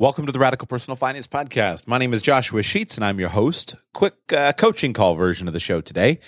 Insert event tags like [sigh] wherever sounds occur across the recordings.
Welcome to the Radical Personal Finance Podcast. My name is Joshua Sheets, and I'm your host. Quick uh, coaching call version of the show today.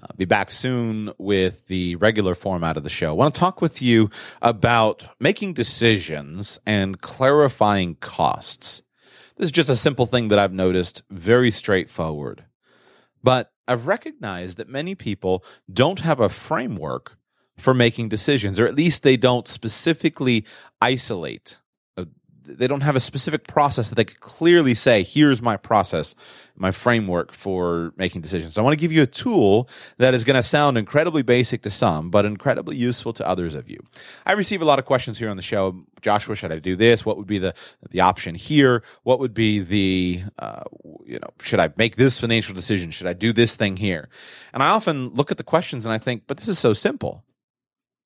I'll be back soon with the regular format of the show. I want to talk with you about making decisions and clarifying costs. This is just a simple thing that I've noticed, very straightforward. But I've recognized that many people don't have a framework for making decisions, or at least they don't specifically isolate they don't have a specific process that they could clearly say, here's my process, my framework for making decisions. So I want to give you a tool that is going to sound incredibly basic to some, but incredibly useful to others of you. I receive a lot of questions here on the show. Joshua, should I do this? What would be the, the option here? What would be the, uh, you know, should I make this financial decision? Should I do this thing here? And I often look at the questions and I think, but this is so simple.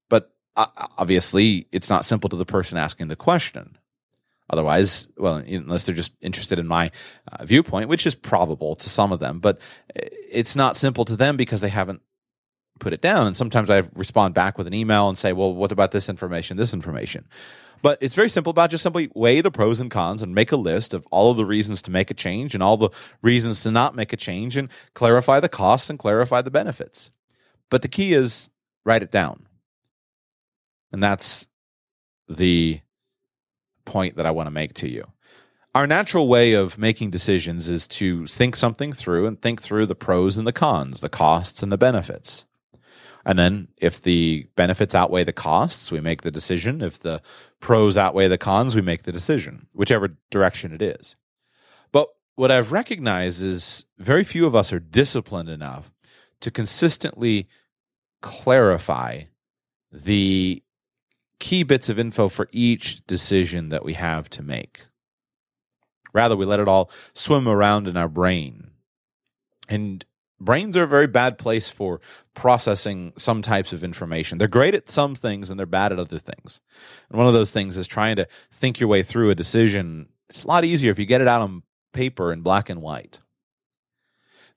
But uh, obviously, it's not simple to the person asking the question Otherwise, well, unless they're just interested in my uh, viewpoint, which is probable to some of them, but it's not simple to them because they haven't put it down. And sometimes I respond back with an email and say, well, what about this information, this information? But it's very simple about just simply weigh the pros and cons and make a list of all of the reasons to make a change and all the reasons to not make a change and clarify the costs and clarify the benefits. But the key is write it down. And that's the point that I want to make to you. Our natural way of making decisions is to think something through and think through the pros and the cons, the costs and the benefits. And then if the benefits outweigh the costs, we make the decision. If the pros outweigh the cons, we make the decision, whichever direction it is. But what I've recognized is very few of us are disciplined enough to consistently clarify the key bits of info for each decision that we have to make. Rather, we let it all swim around in our brain. And brains are a very bad place for processing some types of information. They're great at some things and they're bad at other things. And one of those things is trying to think your way through a decision. It's a lot easier if you get it out on paper in black and white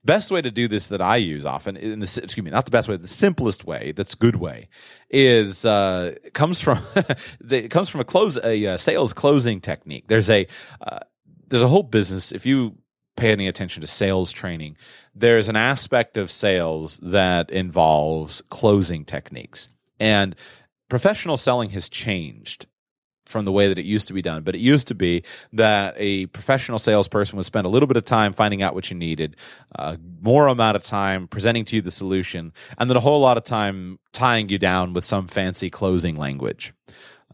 best way to do this that I use often, in the, excuse me, not the best way, the simplest way, that's good way, is uh, comes from [laughs] it comes from a close a, uh, sales closing technique. There's a uh, there's a whole business. If you pay any attention to sales training, there's an aspect of sales that involves closing techniques, and professional selling has changed from the way that it used to be done. But it used to be that a professional salesperson would spend a little bit of time finding out what you needed, uh, more amount of time presenting to you the solution, and then a whole lot of time tying you down with some fancy closing language.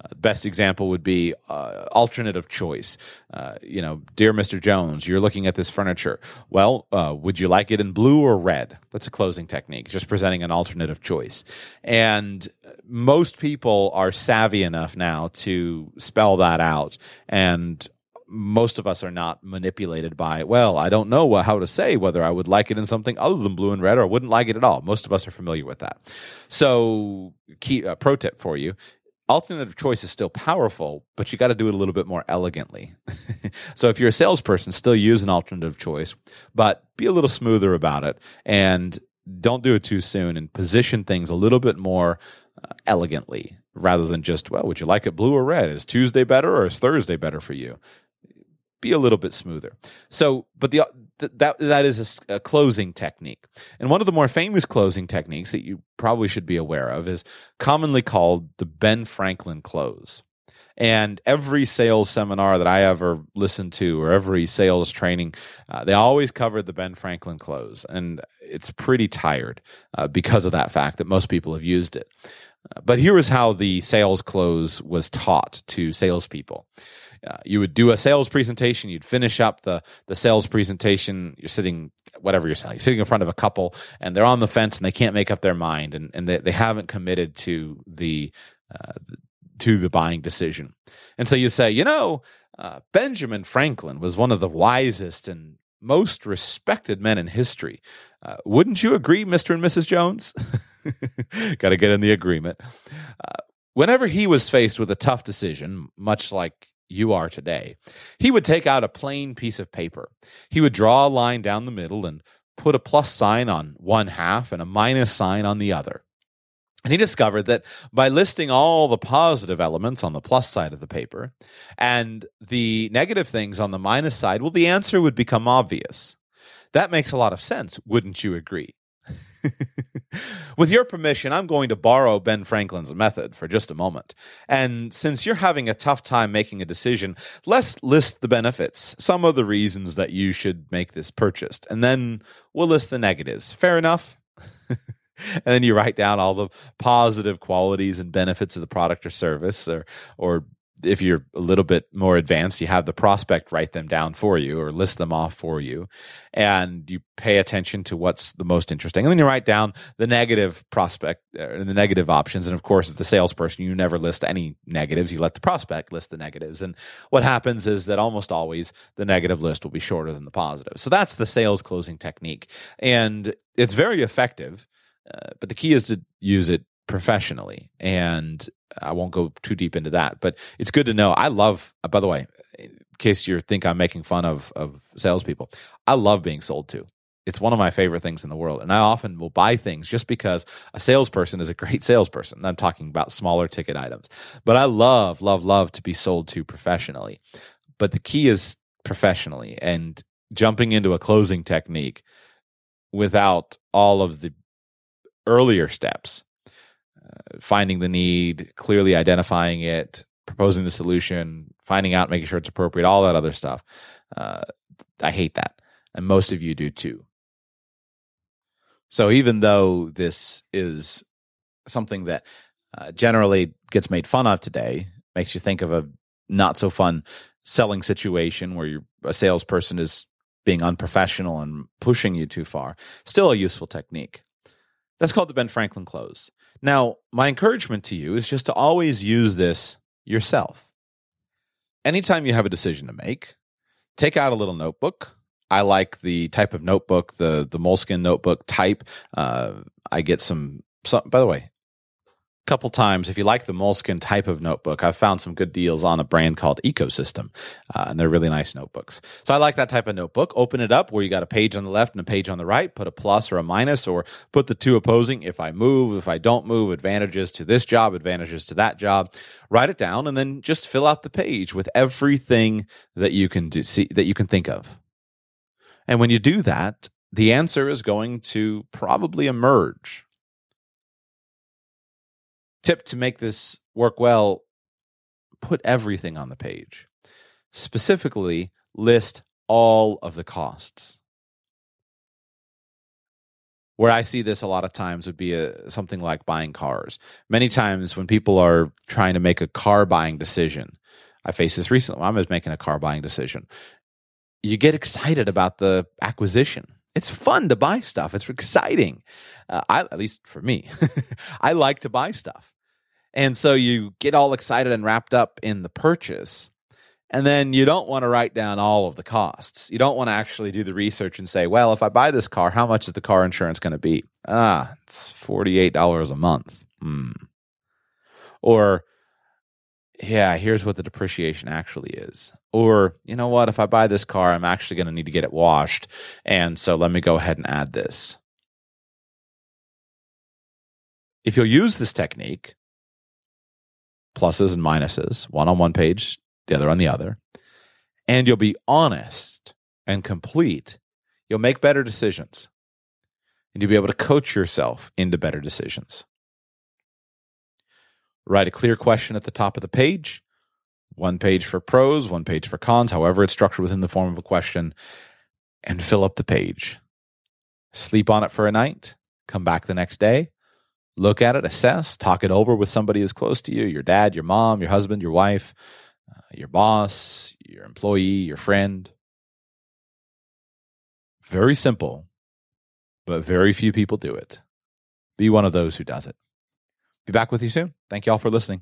Uh, best example would be uh, alternative choice. Uh, you know, dear Mr. Jones, you're looking at this furniture. Well, uh, would you like it in blue or red? That's a closing technique, just presenting an alternative choice. And most people are savvy enough now to spell that out and most of us are not manipulated by well i don't know how to say whether i would like it in something other than blue and red or wouldn't like it at all most of us are familiar with that so key uh, pro tip for you alternative choice is still powerful, but you got to do it a little bit more elegantly. [laughs] so if you're a salesperson, still use an alternative choice, but be a little smoother about it and don't do it too soon and position things a little bit more elegantly rather than just, well, would you like it blue or red? Is Tuesday better or is Thursday better for you? Be a little bit smoother. So, but the that that is a, a, closing technique. And one of the more famous closing techniques that you probably should be aware of is commonly called the Ben Franklin close. And every sales seminar that I ever listened to, or every sales training, uh, they always covered the Ben Franklin close, and it's pretty tired uh, because of that fact that most people have used it. But here is how the sales close was taught to salespeople uh, you would do a sales presentation. You'd finish up the the sales presentation. You're sitting whatever you're selling. You're sitting in front of a couple, and they're on the fence, and they can't make up their mind, and and they, they haven't committed to the uh, to the buying decision. And so you say, you know, uh, Benjamin Franklin was one of the wisest and most respected men in history. Uh, wouldn't you agree, Mr. and Mrs. Jones? [laughs] [laughs] Got to get in the agreement. Uh, whenever he was faced with a tough decision, much like you are today, he would take out a plain piece of paper. He would draw a line down the middle and put a plus sign on one half and a minus sign on the other. And he discovered that by listing all the positive elements on the plus side of the paper and the negative things on the minus side, well, the answer would become obvious. That makes a lot of sense, wouldn't you agree? [laughs] With your permission, I'm going to borrow Ben Franklin's method for just a moment. And since you're having a tough time making a decision, let's list the benefits, some of the reasons that you should make this purchase, and then we'll list the negatives. Fair enough? [laughs] and then you write down all the positive qualities and benefits of the product or service or or if you're a little bit more advanced, you have the prospect write them down for you or list them off for you. And you pay attention to what's the most interesting. And then you write down the negative prospect and uh, the negative options. And of course, as the salesperson, you never list any negatives. You let the prospect list the negatives. And what happens is that almost always the negative list will be shorter than the positive. So that's the sales closing technique. And it's very effective. Uh, but the key is to use it professionally. And I won't go too deep into that, but it's good to know. I love, uh, by the way, in case you think I'm making fun of, of salespeople, I love being sold to. It's one of my favorite things in the world. And I often will buy things just because a salesperson is a great salesperson. I'm talking about smaller ticket items. But I love, love, love to be sold to professionally. But the key is professionally and jumping into a closing technique without all of the earlier steps finding the need, clearly identifying it, proposing the solution, finding out, making sure it's appropriate, all that other stuff. Uh, I hate that. And most of you do too. So even though this is something that uh, generally gets made fun of today, makes you think of a not so fun selling situation where a salesperson is being unprofessional and pushing you too far, still a useful technique. That's called the Ben Franklin close. Now, my encouragement to you is just to always use this yourself. Anytime you have a decision to make, take out a little notebook. I like the type of notebook, the the Moleskine notebook type. Uh, I get some, some. By the way, couple times if you like the Moleskine type of notebook i've found some good deals on a brand called ecosystem uh, and they're really nice notebooks. So i like that type of notebook. Open it up where you got a page on the left and a page on the right put a plus or a minus or put the two opposing if i move if i don't move advantages to this job advantages to that job. Write it down and then just fill out the page with everything that you can do see that you can think of. And when you do that the answer is going to probably emerge tip to make this work well put everything on the page. Specifically, list all of the costs. Where I see this a lot of times would be a, something like buying cars. Many times when people are trying to make a car buying decision, I faced this recently. I was making a car buying decision. You get excited about the acquisition. It's fun to buy stuff. It's exciting. Uh, I, at least for me, [laughs] I like to buy stuff. And so you get all excited and wrapped up in the purchase. And then you don't want to write down all of the costs. You don't want to actually do the research and say, well, if I buy this car, how much is the car insurance going to be? Ah, it's $48 a month. Hmm. Or, yeah, here's what the depreciation actually is. Or, you know what, if I buy this car, I'm actually going to need to get it washed. And so let me go ahead and add this. If you'll use this technique, pluses and minuses, one on one page, the other on the other, and you'll be honest and complete, you'll make better decisions. And you'll be able to coach yourself into better decisions. Write a clear question at the top of the page, one page for pros, one page for cons, however it's structured within the form of a question, and fill up the page. Sleep on it for a night, come back the next day, look at it, assess, talk it over with somebody who's close to you your dad, your mom, your husband, your wife, uh, your boss, your employee, your friend. Very simple, but very few people do it. Be one of those who does it. Be back with you soon. Thank you all for listening.